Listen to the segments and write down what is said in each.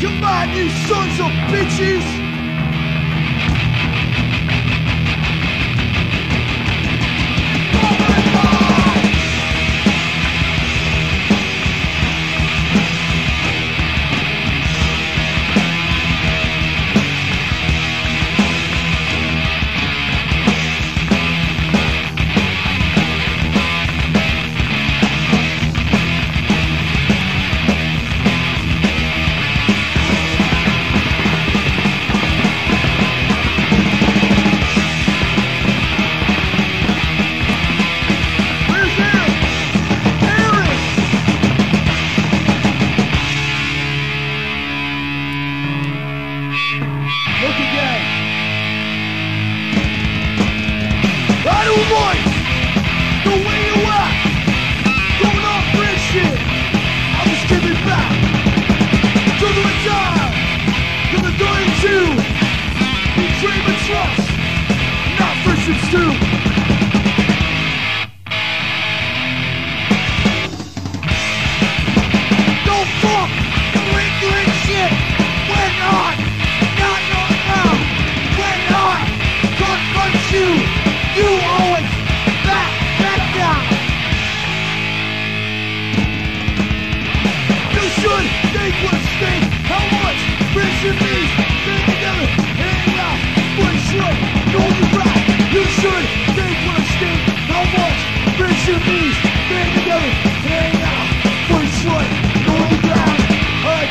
Come on, you sons of bitches! Again. I don't like the way you act. Going off this. I was giving back to the retired, to the dying two. Betray my trust,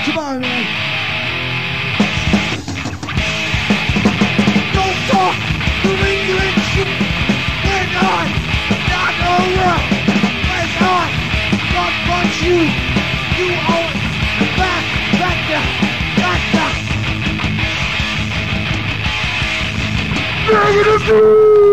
come on, man. Don't talk ain't shit. We're not, not over. We're not punch you. You always back, back back down. Negative.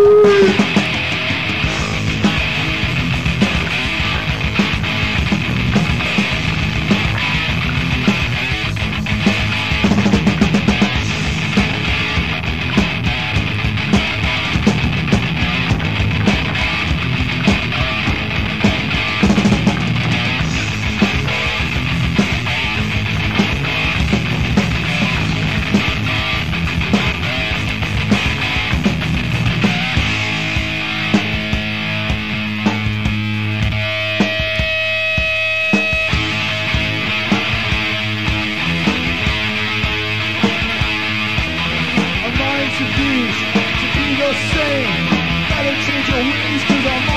sing. Better change your wings to the